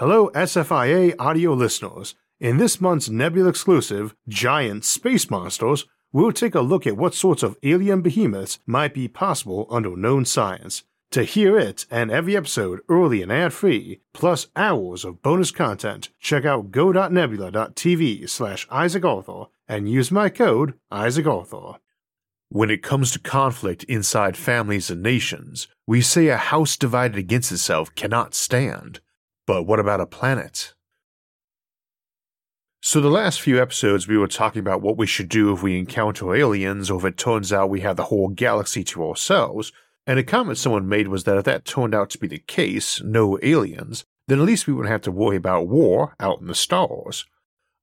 Hello, SFIA audio listeners. In this month's Nebula exclusive, Giant Space Monsters, we'll take a look at what sorts of alien behemoths might be possible under known science. To hear it and every episode early and ad free, plus hours of bonus content, check out go.nebula.tv slash Isaac Arthur and use my code Isaac Arthur. When it comes to conflict inside families and nations, we say a house divided against itself cannot stand. But what about a planet? So, the last few episodes, we were talking about what we should do if we encounter aliens or if it turns out we have the whole galaxy to ourselves. And a comment someone made was that if that turned out to be the case, no aliens, then at least we wouldn't have to worry about war out in the stars.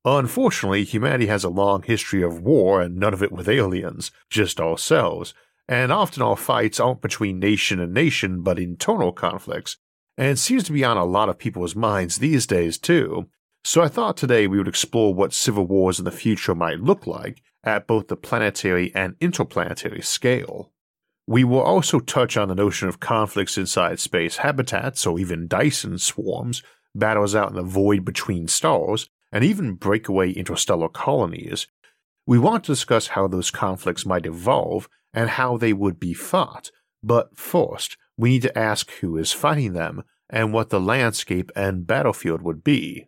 Unfortunately, humanity has a long history of war and none of it with aliens, just ourselves, and often our fights aren't between nation and nation but internal conflicts, and seems to be on a lot of people's minds these days too. So I thought today we would explore what civil wars in the future might look like at both the planetary and interplanetary scale. We will also touch on the notion of conflicts inside space habitats or even Dyson swarms, battles out in the void between stars, and even breakaway interstellar colonies. We want to discuss how those conflicts might evolve and how they would be fought, but first, we need to ask who is fighting them and what the landscape and battlefield would be.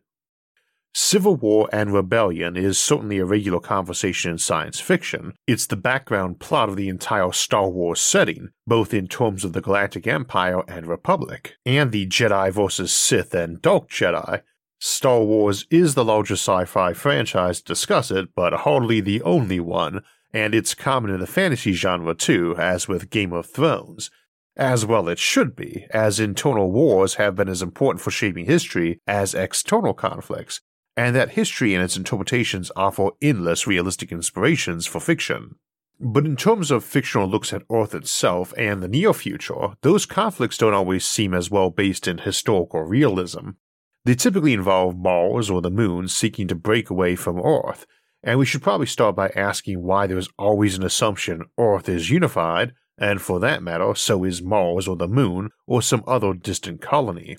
Civil war and rebellion is certainly a regular conversation in science fiction. It's the background plot of the entire Star Wars setting, both in terms of the Galactic Empire and Republic, and the Jedi vs. Sith and Dark Jedi. Star Wars is the largest sci fi franchise to discuss it, but hardly the only one, and it's common in the fantasy genre too, as with Game of Thrones. As well it should be, as internal wars have been as important for shaping history as external conflicts, and that history and its interpretations offer endless realistic inspirations for fiction. But in terms of fictional looks at Earth itself and the near future, those conflicts don't always seem as well based in historical realism. They typically involve Mars or the Moon seeking to break away from Earth, and we should probably start by asking why there's always an assumption Earth is unified and for that matter, so is Mars or the Moon or some other distant colony.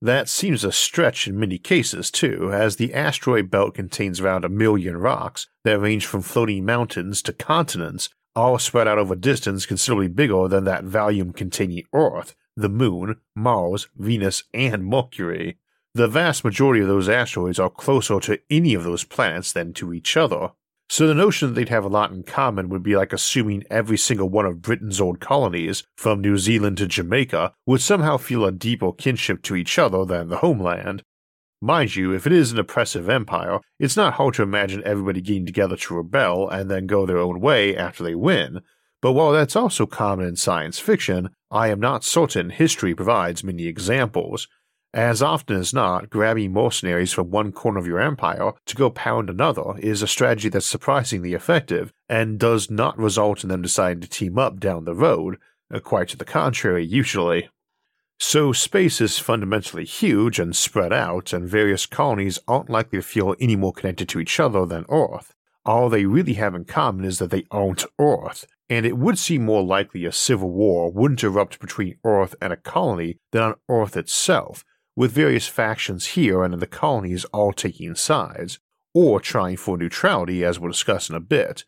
That seems a stretch in many cases, too, as the asteroid belt contains around a million rocks that range from floating mountains to continents, all spread out over a distance considerably bigger than that volume containing Earth, the Moon, Mars, Venus, and Mercury. The vast majority of those asteroids are closer to any of those planets than to each other, so the notion that they'd have a lot in common would be like assuming every single one of Britain's old colonies, from New Zealand to Jamaica, would somehow feel a deeper kinship to each other than the homeland. Mind you, if it is an oppressive empire, it's not hard to imagine everybody getting together to rebel and then go their own way after they win. But while that's also common in science fiction, I am not certain history provides many examples. As often as not, grabbing mercenaries from one corner of your empire to go pound another is a strategy that's surprisingly effective and does not result in them deciding to team up down the road, uh, quite to the contrary, usually. So, space is fundamentally huge and spread out, and various colonies aren't likely to feel any more connected to each other than Earth. All they really have in common is that they aren't Earth, and it would seem more likely a civil war wouldn't erupt between Earth and a colony than on Earth itself, with various factions here and in the colonies all taking sides, or trying for neutrality, as we'll discuss in a bit.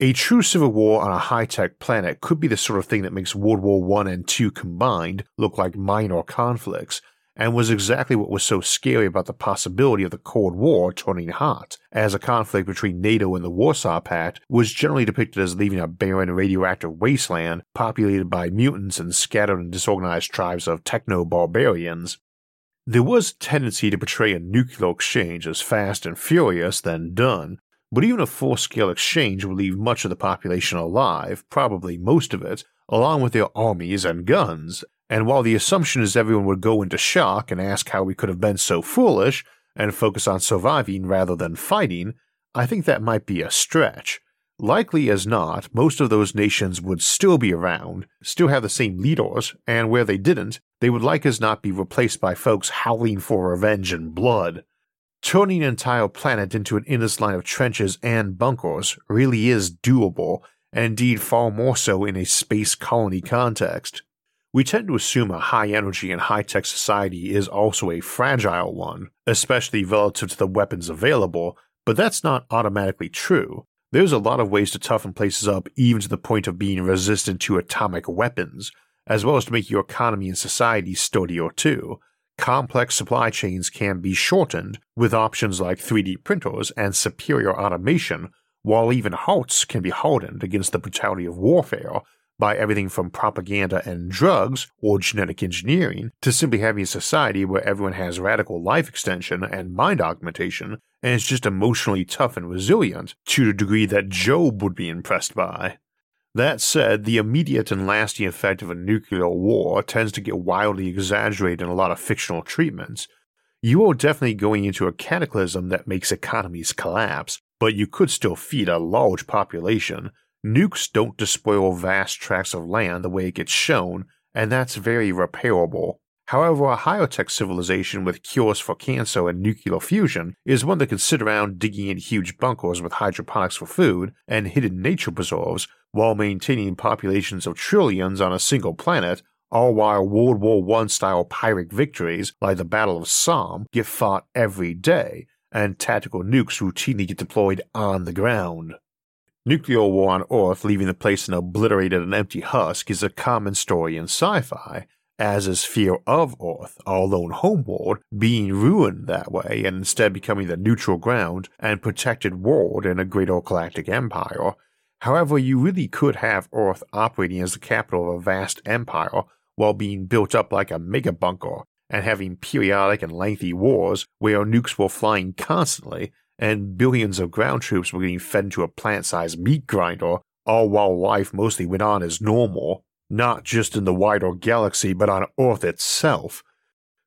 A true civil war on a high tech planet could be the sort of thing that makes World War I and II combined look like minor conflicts, and was exactly what was so scary about the possibility of the Cold War turning hot, as a conflict between NATO and the Warsaw Pact was generally depicted as leaving a barren radioactive wasteland populated by mutants and scattered and disorganized tribes of techno barbarians. There was a tendency to portray a nuclear exchange as fast and furious than done, but even a full scale exchange would leave much of the population alive, probably most of it, along with their armies and guns. And while the assumption is everyone would go into shock and ask how we could have been so foolish, and focus on surviving rather than fighting, I think that might be a stretch. Likely as not, most of those nations would still be around, still have the same leaders, and where they didn't, they would like as not be replaced by folks howling for revenge and blood. Turning an entire planet into an endless line of trenches and bunkers really is doable, and indeed far more so in a space colony context. we tend to assume a high energy and high tech society is also a fragile one, especially relative to the weapons available, but that's not automatically true. There's a lot of ways to toughen places up, even to the point of being resistant to atomic weapons, as well as to make your economy and society sturdier too. Complex supply chains can be shortened with options like 3D printers and superior automation, while even hearts can be hardened against the brutality of warfare by everything from propaganda and drugs or genetic engineering to simply having a society where everyone has radical life extension and mind augmentation and is just emotionally tough and resilient to the degree that Job would be impressed by. That said, the immediate and lasting effect of a nuclear war tends to get wildly exaggerated in a lot of fictional treatments. You are definitely going into a cataclysm that makes economies collapse, but you could still feed a large population, Nukes don't despoil vast tracts of land the way it gets shown, and that's very repairable. However, a higher tech civilization with cures for cancer and nuclear fusion is one that can sit around digging in huge bunkers with hydroponics for food and hidden nature preserves while maintaining populations of trillions on a single planet, all while World War I style Pyrrhic victories like the Battle of Somme get fought every day, and tactical nukes routinely get deployed on the ground. Nuclear war on Earth leaving the place an obliterated and empty husk is a common story in sci fi, as is fear of Earth, our lone homeworld, being ruined that way and instead becoming the neutral ground and protected world in a greater galactic empire. However, you really could have Earth operating as the capital of a vast empire while being built up like a mega bunker and having periodic and lengthy wars where nukes were flying constantly and billions of ground troops were getting fed into a plant sized meat grinder, all while life mostly went on as normal, not just in the wider galaxy but on Earth itself.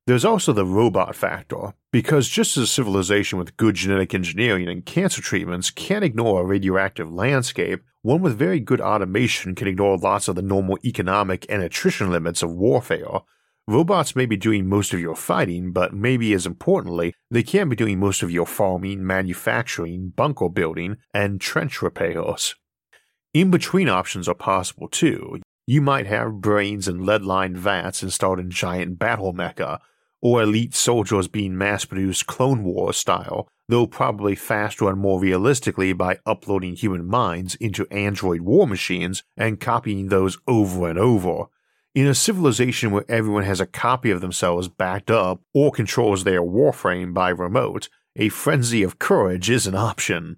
There's also the robot factor, because just as a civilization with good genetic engineering and cancer treatments can't ignore a radioactive landscape, one with very good automation can ignore lots of the normal economic and attrition limits of warfare, Robots may be doing most of your fighting, but maybe as importantly, they can be doing most of your farming, manufacturing, bunker building, and trench repairs. In between options are possible too. You might have brains and lead lined vats installed in giant battle mecha, or elite soldiers being mass produced Clone Wars style, though probably faster and more realistically by uploading human minds into android war machines and copying those over and over in a civilization where everyone has a copy of themselves backed up or controls their warframe by remote, a frenzy of courage is an option.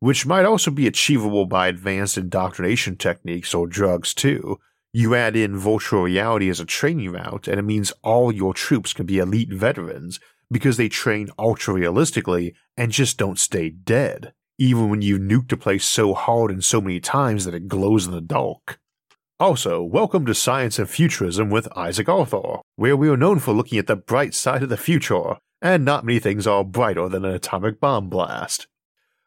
Which might also be achievable by advanced indoctrination techniques or drugs, too. You add in virtual reality as a training route, and it means all your troops can be elite veterans because they train ultra realistically and just don't stay dead, even when you nuke the place so hard and so many times that it glows in the dark. Also, welcome to Science and Futurism with Isaac Arthur, where we are known for looking at the bright side of the future, and not many things are brighter than an atomic bomb blast.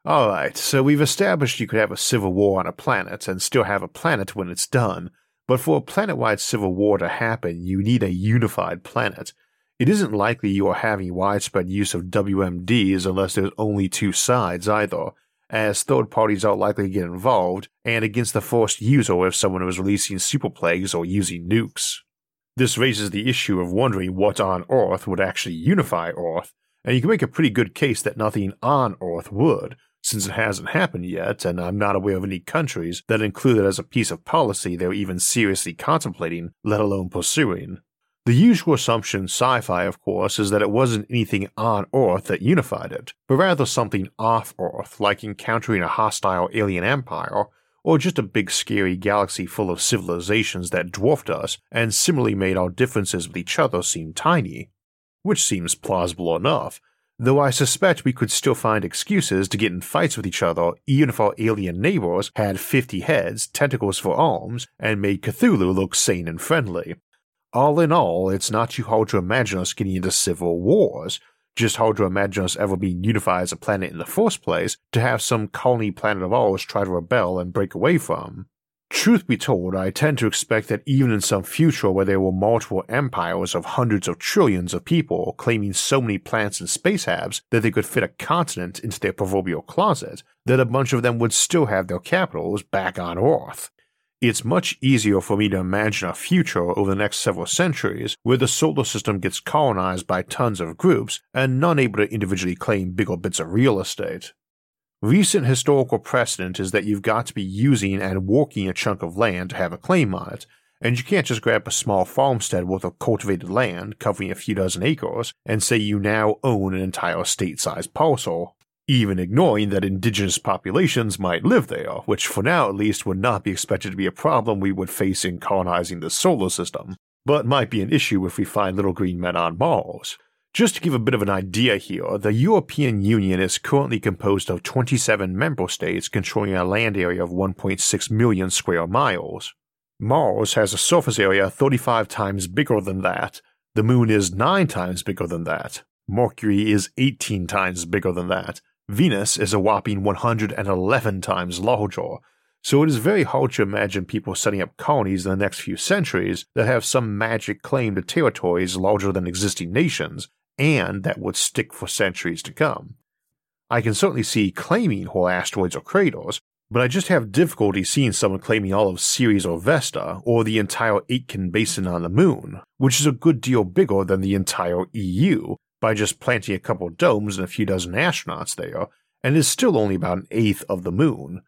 Alright, so we've established you could have a civil war on a planet and still have a planet when it's done, but for a planet wide civil war to happen, you need a unified planet. It isn't likely you are having widespread use of WMDs unless there's only two sides either, as third parties are likely to get involved, and against the forced user if someone was releasing super plagues or using nukes. This raises the issue of wondering what on Earth would actually unify Earth, and you can make a pretty good case that nothing on Earth would, since it hasn't happened yet, and I'm not aware of any countries that include it as a piece of policy they're even seriously contemplating, let alone pursuing. The usual assumption in sci fi, of course, is that it wasn't anything on Earth that unified it, but rather something off Earth, like encountering a hostile alien empire, or just a big scary galaxy full of civilizations that dwarfed us and similarly made our differences with each other seem tiny. Which seems plausible enough, though I suspect we could still find excuses to get in fights with each other even if our alien neighbors had 50 heads, tentacles for arms, and made Cthulhu look sane and friendly. All in all, it's not too hard to imagine us getting into civil wars, just hard to imagine us ever being unified as a planet in the first place to have some colony planet of ours try to rebel and break away from. Truth be told, I tend to expect that even in some future where there were multiple empires of hundreds of trillions of people claiming so many planets and space habs that they could fit a continent into their proverbial closet, that a bunch of them would still have their capitals back on Earth. it's much easier for me to imagine a future over the next several centuries where the solar system gets colonized by tons of groups and none able to individually claim bigger bits of real estate. Recent historical precedent is that you've got to be using and working a chunk of land to have a claim on it, and you can't just grab a small farmstead worth of cultivated land covering a few dozen acres and say you now own an entire state sized parcel even ignoring that indigenous populations might live there, which for now at least would not be expected to be a problem we would face in colonizing the solar system, but might be an issue if we find little green men on Mars. Just to give a bit of an idea here, the European Union is currently composed of 27 member states controlling a land area of 1.6 million square miles. Mars has a surface area 35 times bigger than that, the Moon is 9 times bigger than that, Mercury is 18 times bigger than that, Venus is a whopping 111 times larger, so it is very hard to imagine people setting up colonies in the next few centuries that have some magic claim to territories larger than existing nations and that would stick for centuries to come. I can certainly see claiming whole asteroids or craters, but I just have difficulty seeing someone claiming all of Ceres or Vesta or the entire Aitken Basin on the Moon, which is a good deal bigger than the entire EU, by just planting a couple domes and a few dozen astronauts there, and is still only about an eighth of the moon.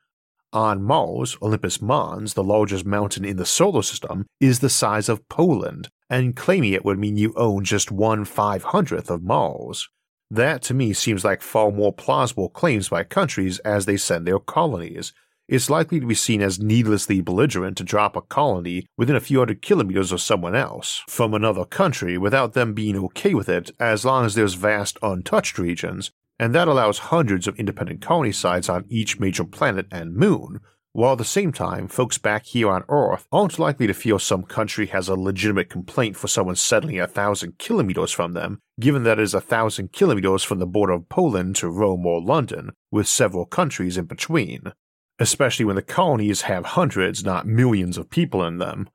On Mars, Olympus Mons, the largest mountain in the solar system, is the size of Poland, and claiming it would mean you own just one five hundredth of Mars. That to me seems like far more plausible claims by countries as they send their colonies, it's likely to be seen as needlessly belligerent to drop a colony within a few hundred kilometers of someone else from another country without them being okay with it as long as there's vast untouched regions, and that allows hundreds of independent colony sites on each major planet and moon, while at the same time, folks back here on Earth aren't likely to feel some country has a legitimate complaint for someone settling a thousand kilometers from them, given that it is a thousand kilometers from the border of Poland to Rome or London, with several countries in between. Especially when the colonies have hundreds, not millions of people in them,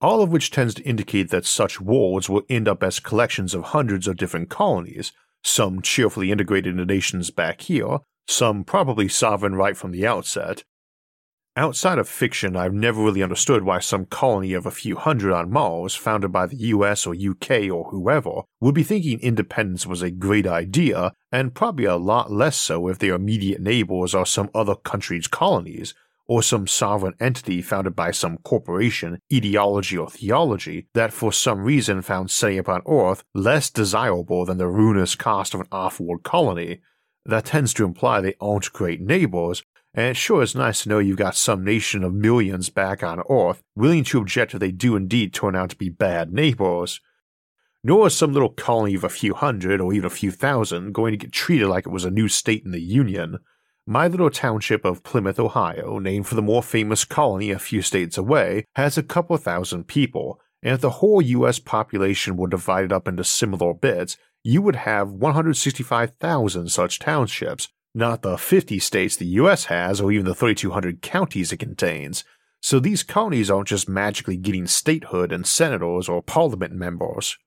all of which tends to indicate that such wards will end up as collections of hundreds of different colonies, some cheerfully integrated into nations back here, some probably sovereign right from the outset, Outside of fiction, I've never really understood why some colony of a few hundred on Mars, founded by the US or UK or whoever, would be thinking independence was a great idea, and probably a lot less so if their immediate neighbors are some other country's colonies, or some sovereign entity founded by some corporation, ideology, or theology that for some reason found setting up on Earth less desirable than the ruinous cost of an off-world colony. That tends to imply they aren't great neighbors, and it sure is nice to know you've got some nation of millions back on Earth willing to object if they do indeed turn out to be bad neighbors. Nor is some little colony of a few hundred or even a few thousand going to get treated like it was a new state in the Union. My little township of Plymouth, Ohio, named for the more famous colony a few states away, has a couple thousand people, and if the whole US population were divided up into similar bits, you would have 165,000 such townships, not the 50 states the US has or even the 3,200 counties it contains. So these colonies aren't just magically getting statehood and senators or parliament members.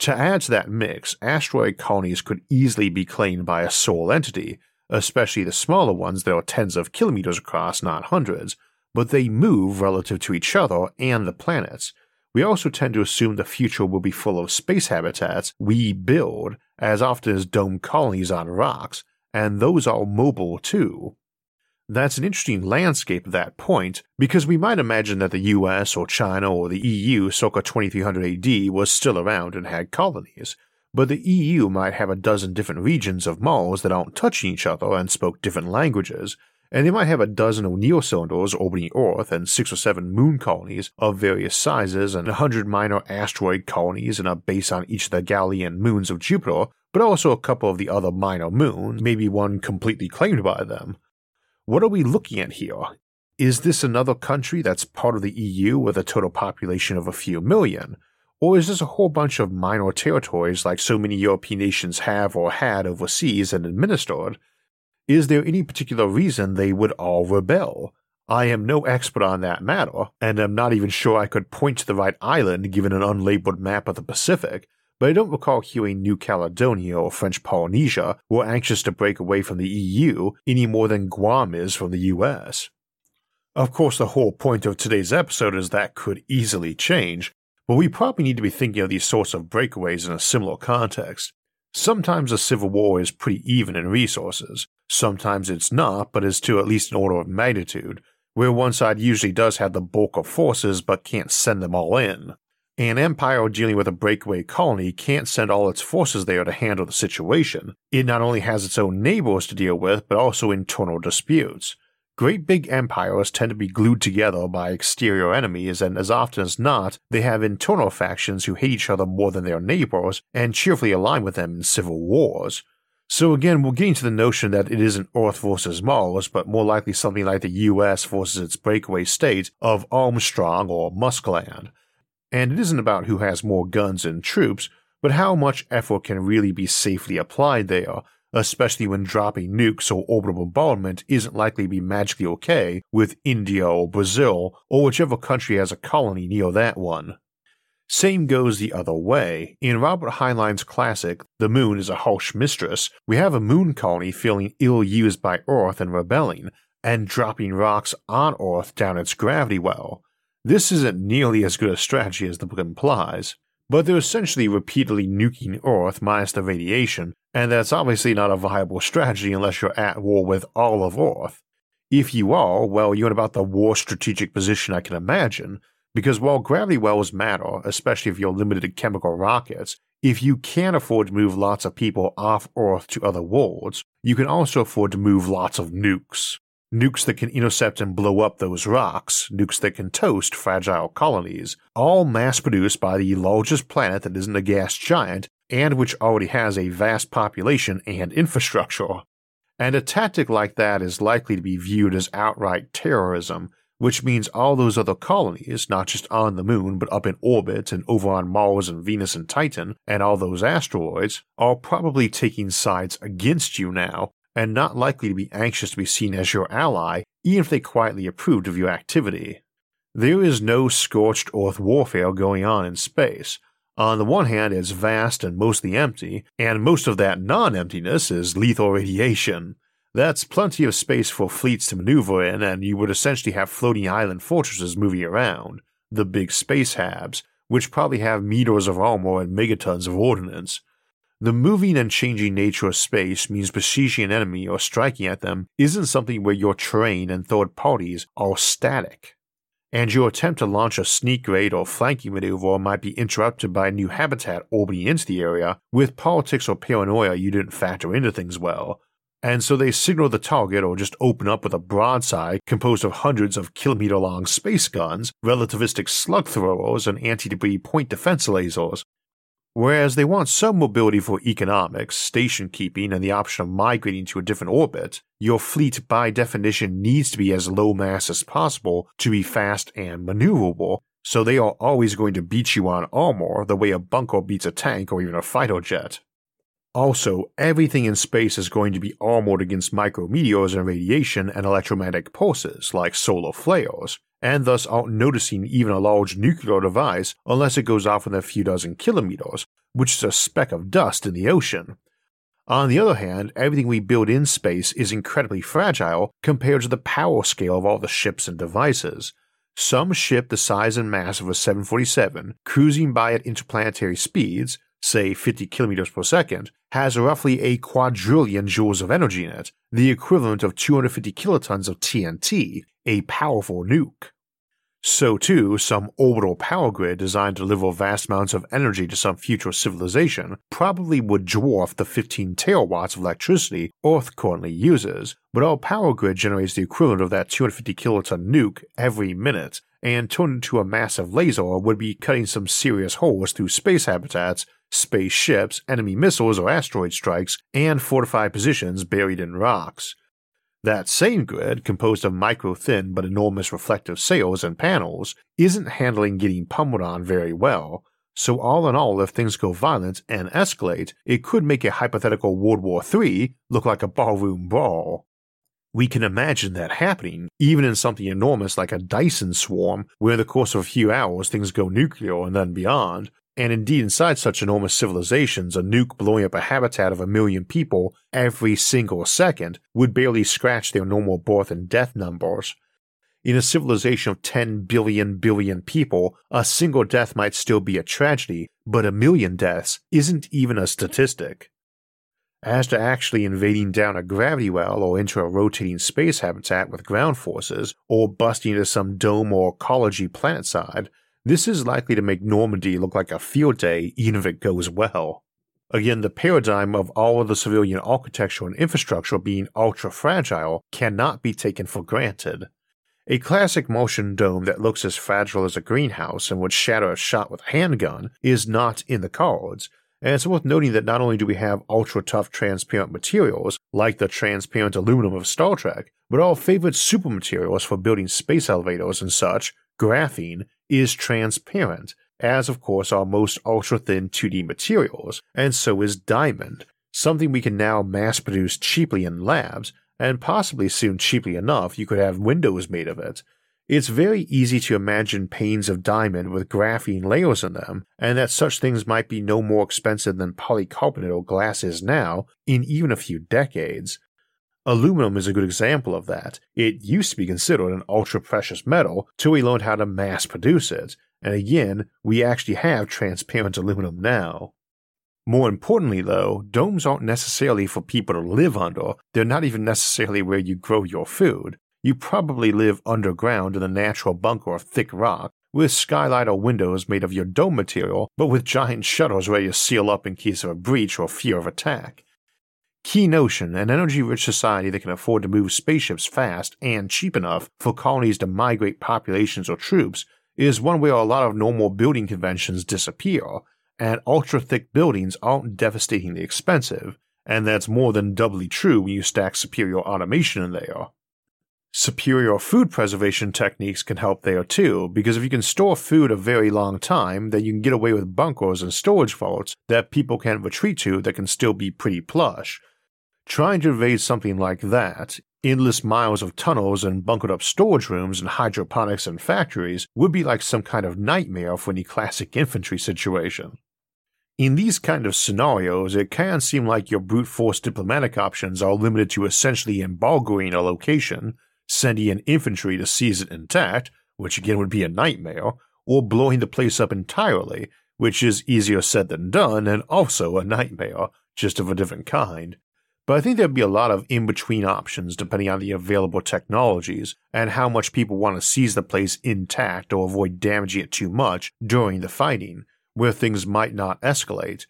To add to that mix, asteroid colonies could easily be claimed by a sole entity, especially the smaller ones that are tens of kilometers across, not hundreds, but they move relative to each other and the planets. We also tend to assume the future will be full of space habitats we build, as often as dome colonies on rocks, and those are mobile too. That's an interesting landscape at that point, because we might imagine that the US or China or the EU circa 2300 AD was still around and had colonies, but the EU might have a dozen different regions of Mars that aren't touching each other and spoke different languages, and they might have a dozen O'Neill orbiting Earth and six or seven moon colonies of various sizes and a hundred minor asteroid colonies and a base on each of the Galilean moons of Jupiter but also a couple of the other minor moons, maybe one completely claimed by them. What are we looking at here? Is this another country that's part of the EU with a total population of a few million? Or is this a whole bunch of minor territories like so many European nations have or had overseas and administered? Is there any particular reason they would all rebel? I am no expert on that matter, and am not even sure I could point to the right island given an unlabeled map of the Pacific, but I don't recall hearing New Caledonia or French Polynesia were anxious to break away from the EU any more than Guam is from the US. Of course, the whole point of today's episode is that could easily change, but we probably need to be thinking of these sorts of breakaways in a similar context. Sometimes a civil war is pretty even in resources, sometimes it's not, but is to at least an order of magnitude, where one side usually does have the bulk of forces but can't send them all in. An empire dealing with a breakaway colony can't send all its forces there to handle the situation. It not only has its own neighbors to deal with, but also internal disputes. Great big empires tend to be glued together by exterior enemies, and as often as not, they have internal factions who hate each other more than their neighbors and cheerfully align with them in civil wars. So again, we're getting to the notion that it isn't Earth versus Mars, but more likely something like the US versus its breakaway state of Armstrong or Muskland and it isn't about who has more guns and troops, but how much effort can really be safely applied there, especially when dropping nukes or orbital bombardment isn't likely to be magically okay with India or Brazil or whichever country has a colony near that one. Same goes the other way. In Robert Heinlein's classic, The Moon is a Harsh Mistress, we have a moon colony feeling ill used by Earth and rebelling, and dropping rocks on Earth down its gravity well. This isn't nearly as good a strategy as the book implies, but they're essentially repeatedly nuking Earth minus the radiation, and that's obviously not a viable strategy unless you're at war with all of Earth. If you are, well, you're in about the worst strategic position I can imagine, because while gravity wells matter, especially if you're limited to chemical rockets, if you can afford to move lots of people off Earth to other worlds, you can also afford to move lots of nukes nukes that can intercept and blow up those rocks, nukes that can toast fragile colonies, all mass produced by the largest planet that isn't a gas giant and which already has a vast population and infrastructure. And a tactic like that is likely to be viewed as outright terrorism, which means all those other colonies, not just on the moon but up in orbit and over on Mars and Venus and Titan and all those asteroids, are probably taking sides against you now and not likely to be anxious to be seen as your ally, even if they quietly approved of your activity. There is no scorched earth warfare going on in space. On the one hand, it's vast and mostly empty, and most of that non emptiness is lethal radiation. That's plenty of space for fleets to maneuver in, and you would essentially have floating island fortresses moving around, the big space habs, which probably have meters of armor and megatons of ordnance. The moving and changing nature of space means besieging an enemy or striking at them isn't something where your terrain and third parties are static. And your attempt to launch a sneak raid or flanking maneuver might be interrupted by a new habitat orbiting into the area with politics or paranoia you didn't factor into things well. And so they signal the target or just open up with a broadside composed of hundreds of kilometer long space guns, relativistic slug throwers, and anti debris point defense lasers, Whereas they want some mobility for economics, station keeping, and the option of migrating to a different orbit, your fleet by definition needs to be as low mass as possible to be fast and maneuverable, so they are always going to beat you on armor the way a bunker beats a tank or even a fighter jet. Also, everything in space is going to be armored against micrometeors and radiation and electromagnetic pulses, like solar flares, and thus aren't noticing even a large nuclear device unless it goes off within a few dozen kilometers, which is a speck of dust in the ocean. On the other hand, everything we build in space is incredibly fragile compared to the power scale of all the ships and devices. Some ship the size and mass of a 747, cruising by at interplanetary speeds, say 50 kilometers per second, has roughly a quadrillion joules of energy in it, the equivalent of 250 kilotons of TNT, a powerful nuke. So, too, some orbital power grid designed to deliver vast amounts of energy to some future civilization probably would dwarf the 15 terawatts of electricity Earth currently uses, but our power grid generates the equivalent of that 250 kiloton nuke every minute, and turned into a massive laser would be cutting some serious holes through space habitats spaceships, enemy missiles or asteroid strikes, and fortified positions buried in rocks. That same grid, composed of micro thin but enormous reflective sails and panels, isn't handling getting pummeled on very well, so all in all, if things go violent and escalate, it could make a hypothetical World War III look like a ballroom brawl. We can imagine that happening, even in something enormous like a Dyson swarm, where in the course of a few hours things go nuclear and then beyond, and indeed, inside such enormous civilizations, a nuke blowing up a habitat of a million people every single second would barely scratch their normal birth and death numbers. In a civilization of 10 billion billion people, a single death might still be a tragedy, but a million deaths isn't even a statistic. As to actually invading down a gravity well or into a rotating space habitat with ground forces, or busting into some dome or ecology planetside, this is likely to make Normandy look like a field day even if it goes well. Again, the paradigm of all of the civilian architecture and infrastructure being ultra fragile cannot be taken for granted. A classic Martian dome that looks as fragile as a greenhouse and would shatter a shot with a handgun is not in the cards, and it's worth noting that not only do we have ultra tough transparent materials, like the transparent aluminum of Star Trek, but our favorite super materials for building space elevators and such, graphene, is transparent, as of course are most ultra thin 2D materials, and so is diamond, something we can now mass produce cheaply in labs, and possibly soon cheaply enough you could have windows made of it. It's very easy to imagine panes of diamond with graphene layers in them, and that such things might be no more expensive than polycarbonate or glass is now in even a few decades. Aluminum is a good example of that. It used to be considered an ultra precious metal till we learned how to mass produce it, and again, we actually have transparent aluminum now. More importantly, though, domes aren't necessarily for people to live under, they're not even necessarily where you grow your food. You probably live underground in a natural bunker of thick rock, with skylight or windows made of your dome material, but with giant shutters ready to seal up in case of a breach or fear of attack. Key notion an energy rich society that can afford to move spaceships fast and cheap enough for colonies to migrate populations or troops is one where a lot of normal building conventions disappear, and ultra thick buildings aren't devastatingly expensive, and that's more than doubly true when you stack superior automation in there. Superior food preservation techniques can help there too, because if you can store food a very long time, then you can get away with bunkers and storage vaults that people can retreat to that can still be pretty plush. Trying to evade something like that, endless miles of tunnels and bunkered up storage rooms and hydroponics and factories would be like some kind of nightmare for any classic infantry situation. In these kind of scenarios, it can seem like your brute force diplomatic options are limited to essentially embargoing a location, sending in infantry to seize it intact, which again would be a nightmare, or blowing the place up entirely, which is easier said than done and also a nightmare, just of a different kind. But I think there'd be a lot of in between options depending on the available technologies and how much people want to seize the place intact or avoid damaging it too much during the fighting, where things might not escalate,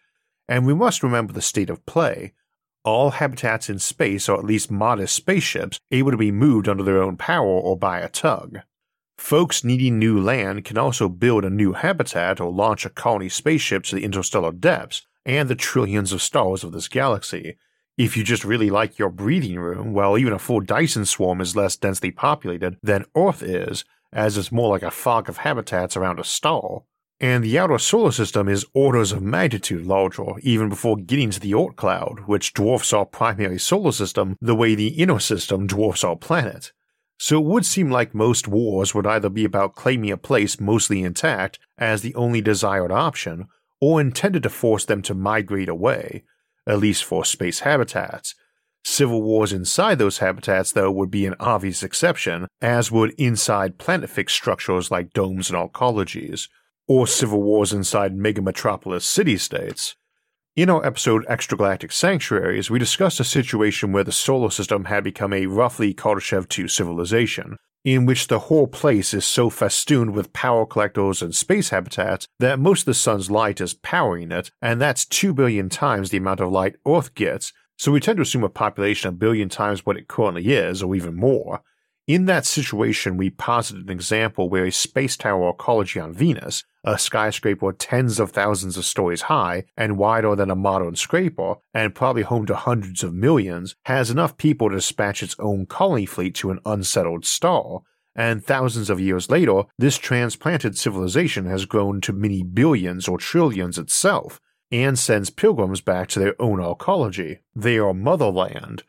and we must remember the state of play. All habitats in space are at least modest spaceships able to be moved under their own power or by a tug. Folks needing new land can also build a new habitat or launch a colony spaceship to the interstellar depths and the trillions of stars of this galaxy. If you just really like your breathing room, well, even a full Dyson swarm is less densely populated than Earth is, as it's more like a fog of habitats around a star and the outer solar system is orders of magnitude larger even before getting to the Oort cloud, which dwarfs our primary solar system the way the inner system dwarfs our planet. So it would seem like most wars would either be about claiming a place mostly intact as the only desired option, or intended to force them to migrate away, at least for space habitats. Civil wars inside those habitats, though, would be an obvious exception, as would inside planet fixed structures like domes and arcologies or civil wars inside megametropolis city states. In our episode Extragalactic Sanctuaries, we discussed a situation where the solar system had become a roughly Kardashev 2 civilization, in which the whole place is so festooned with power collectors and space habitats that most of the sun's light is powering it, and that's 2 billion times the amount of light Earth gets, so we tend to assume a population a billion times what it currently is, or even more. In that situation, we posited an example where a space tower arcology on Venus, a skyscraper tens of thousands of stories high and wider than a modern scraper, and probably home to hundreds of millions, has enough people to dispatch its own colony fleet to an unsettled star. And thousands of years later, this transplanted civilization has grown to many billions or trillions itself, and sends pilgrims back to their own arcology, their motherland,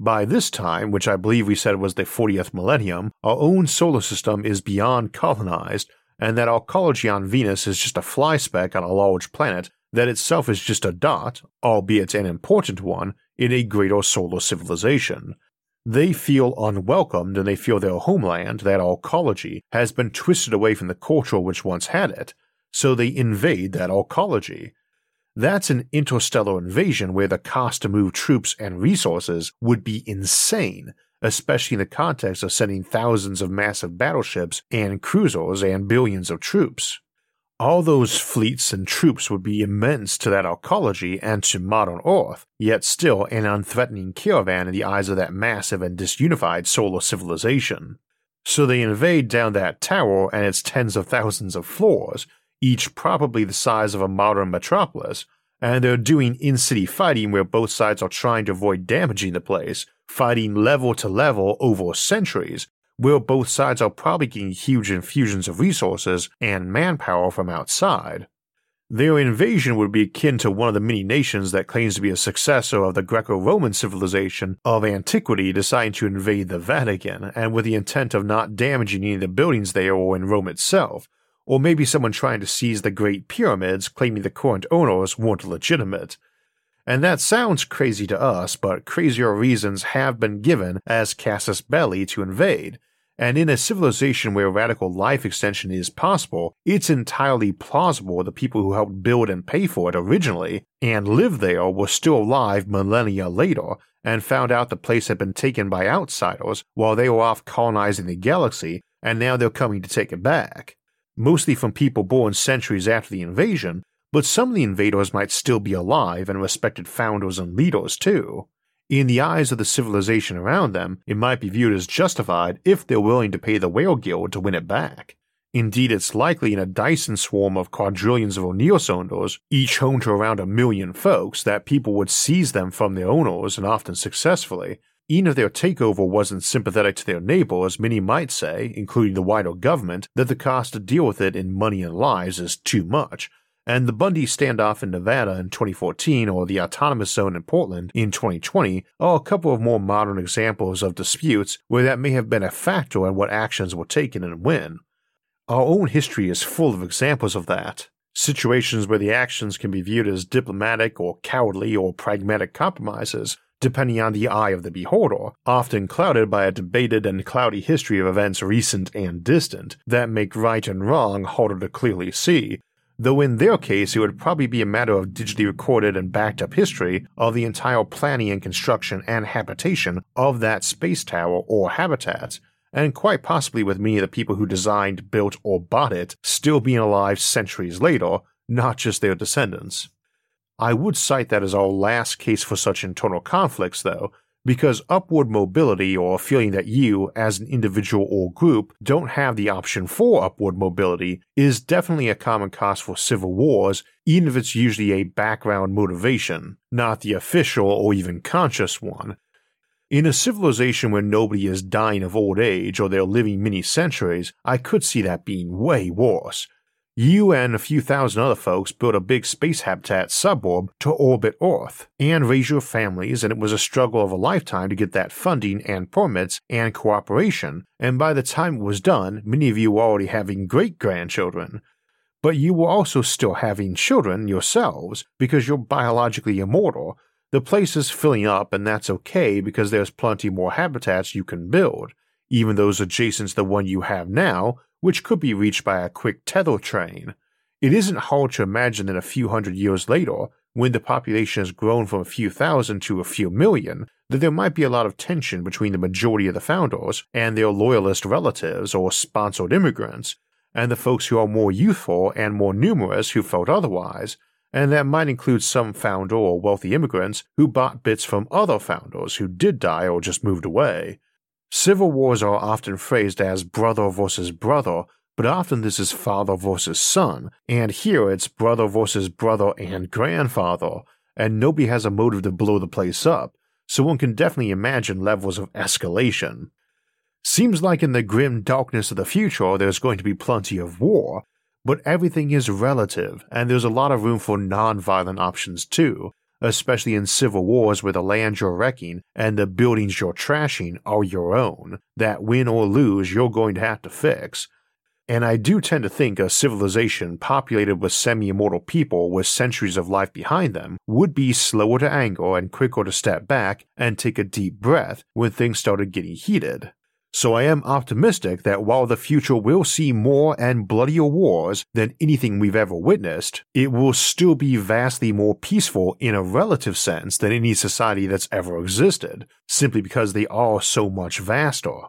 by this time, which I believe we said was the 40th millennium, our own solar system is beyond colonized, and that our arcology on Venus is just a fly speck on a large planet that itself is just a dot, albeit an important one, in a greater solar civilization. They feel unwelcomed and they feel their homeland, that arcology, has been twisted away from the culture which once had it, so they invade that arcology. That's an interstellar invasion where the cost to move troops and resources would be insane, especially in the context of sending thousands of massive battleships and cruisers and billions of troops. All those fleets and troops would be immense to that arcology and to modern Earth, yet still an unthreatening caravan in the eyes of that massive and disunified solar civilization. So they invade down that tower and its tens of thousands of floors, each probably the size of a modern metropolis, and they're doing in city fighting where both sides are trying to avoid damaging the place, fighting level to level over centuries, where both sides are probably getting huge infusions of resources and manpower from outside. Their invasion would be akin to one of the many nations that claims to be a successor of the Greco Roman civilization of antiquity deciding to invade the Vatican, and with the intent of not damaging any of the buildings there or in Rome itself, or maybe someone trying to seize the Great Pyramids claiming the current owners weren't legitimate. And that sounds crazy to us, but crazier reasons have been given as casus belli to invade, and in a civilization where radical life extension is possible, it's entirely plausible the people who helped build and pay for it originally and lived there were still alive millennia later and found out the place had been taken by outsiders while they were off colonizing the galaxy, and now they're coming to take it back. Mostly from people born centuries after the invasion, but some of the invaders might still be alive and respected founders and leaders too. In the eyes of the civilization around them, it might be viewed as justified if they're willing to pay the Whale Guild to win it back. Indeed, it's likely in a Dyson swarm of quadrillions of O'Neill cylinders, each home to around a million folks, that people would seize them from their owners and often successfully. Even if their takeover wasn't sympathetic to their neighbors, many might say, including the wider government, that the cost to deal with it in money and lives is too much, and the Bundy standoff in Nevada in 2014 or the Autonomous Zone in Portland in 2020 are a couple of more modern examples of disputes where that may have been a factor in what actions were taken and when. Our own history is full of examples of that. Situations where the actions can be viewed as diplomatic or cowardly or pragmatic compromises, depending on the eye of the beholder, often clouded by a debated and cloudy history of events recent and distant that make right and wrong harder to clearly see, though in their case it would probably be a matter of digitally recorded and backed up history of the entire planning and construction and habitation of that space tower or habitat, and quite possibly with many of the people who designed, built, or bought it still being alive centuries later, not just their descendants. I would cite that as our last case for such internal conflicts, though, because upward mobility or feeling that you, as an individual or group, don't have the option for upward mobility is definitely a common cause for civil wars, even if it's usually a background motivation, not the official or even conscious one. In a civilization where nobody is dying of old age or they're living many centuries, I could see that being way worse you and a few thousand other folks built a big space habitat suburb to orbit Earth and raise your families, and it was a struggle of a lifetime to get that funding and permits and cooperation. And by the time it was done, many of you were already having great grandchildren. But you were also still having children yourselves because you're biologically immortal. The place is filling up, and that's okay because there's plenty more habitats you can build, even those adjacent to the one you have now, which could be reached by a quick tether train. It isn't hard to imagine that a few hundred years later, when the population has grown from a few thousand to a few million, that there might be a lot of tension between the majority of the founders and their loyalist relatives or sponsored immigrants, and the folks who are more youthful and more numerous who felt otherwise, and that might include some founder or wealthy immigrants who bought bits from other founders who did die or just moved away. Civil wars are often phrased as brother versus brother, but often this is father versus son, and here it's brother versus brother and grandfather, and nobody has a motive to blow the place up, so one can definitely imagine levels of escalation. Seems like in the grim darkness of the future there's going to be plenty of war, but everything is relative, and there's a lot of room for non violent options too, especially in civil wars where the land you're wrecking and the buildings you're trashing are your own, that win or lose you're going to have to fix. and I do tend to think a civilization populated with semi immortal people with centuries of life behind them would be slower to anger and quicker to step back and take a deep breath when things started getting heated. So I am optimistic that while the future will see more and bloodier wars than anything we've ever witnessed, it will still be vastly more peaceful in a relative sense than any society that's ever existed, simply because they are so much vaster.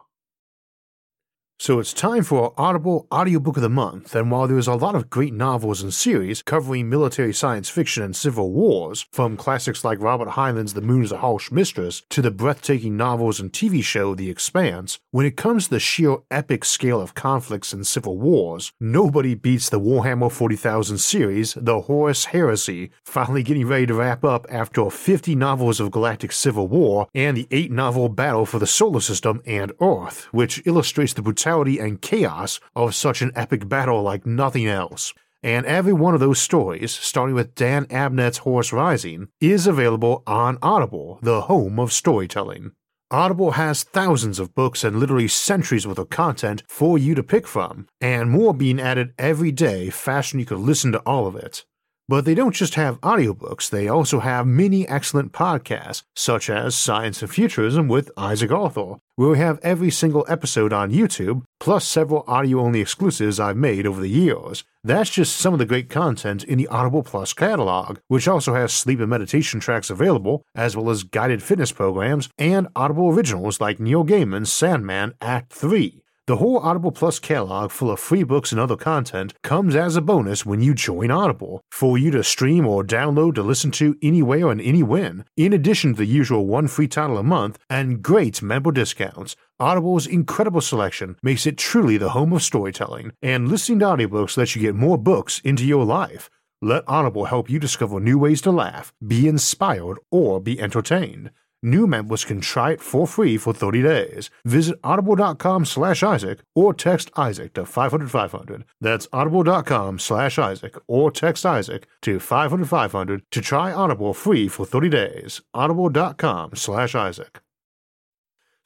So it's time for our Audible Audiobook of the Month, and while there's a lot of great novels and series covering military science fiction and civil wars, from classics like Robert Heinlein's The Moon is a Harsh Mistress to the breathtaking novels and TV show The Expanse, when it comes to the sheer epic scale of conflicts and civil wars, nobody beats the Warhammer 40,000 series, The Horus Heresy, finally getting ready to wrap up after 50 novels of galactic civil war and the 8 novel Battle for the Solar System and Earth, which illustrates the brutality brutality and chaos of such an epic battle like nothing else. And every one of those stories, starting with Dan Abnett's Horus Rising, is available on Audible, the home of storytelling. Audible has thousands of books and literally centuries worth of content for you to pick from, and more being added every day than you could listen to all of it. But they don't just have audiobooks, they also have many excellent podcasts, such as Science and Futurism with Isaac Arthur, where we have every single episode on YouTube, plus several audio only exclusives I've made over the years. That's just some of the great content in the Audible Plus catalog, which also has sleep and meditation tracks available, as well as guided fitness programs and Audible originals like Neil Gaiman's Sandman Act 3. The whole Audible Plus catalog full of free books and other content comes as a bonus when you join Audible, for you to stream or download to listen to anywhere and anywhen, in addition to the usual one free title a month and great member discounts. Audible's incredible selection makes it truly the home of storytelling, and listening to audiobooks lets you get more books into your life. Let Audible help you discover new ways to laugh, be inspired, or be entertained. New members can try it for free for 30 days. Visit audible.com slash Isaac or text Isaac to 500 500. That's audible.com slash Isaac or text Isaac to 500 500 to try Audible free for 30 days. audible.com slash Isaac.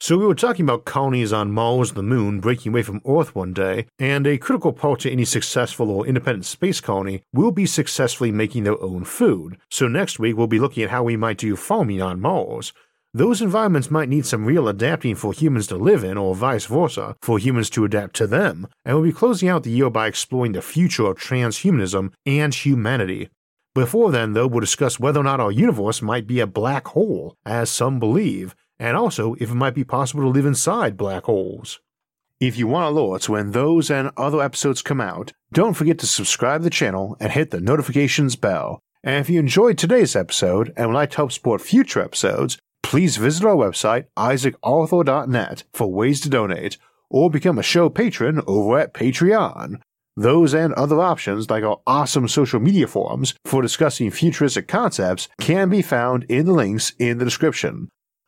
So we were talking about colonies on Mars and the Moon breaking away from Earth one day, and a critical part to any successful or independent space colony will be successfully making their own food. So next week we'll be looking at how we might do farming on Mars. Those environments might need some real adapting for humans to live in, or vice versa, for humans to adapt to them, and we'll be closing out the year by exploring the future of transhumanism and humanity. Before then, though, we'll discuss whether or not our universe might be a black hole, as some believe, and also if it might be possible to live inside black holes. If you want alerts when those and other episodes come out, don't forget to subscribe to the channel and hit the notifications bell. And if you enjoyed today's episode and would like to help support future episodes, please visit our website, isaacarthur.net, for ways to donate, or become a show patron over at Patreon. Those and other options, like our awesome social media forums for discussing futuristic concepts, can be found in the links in the description.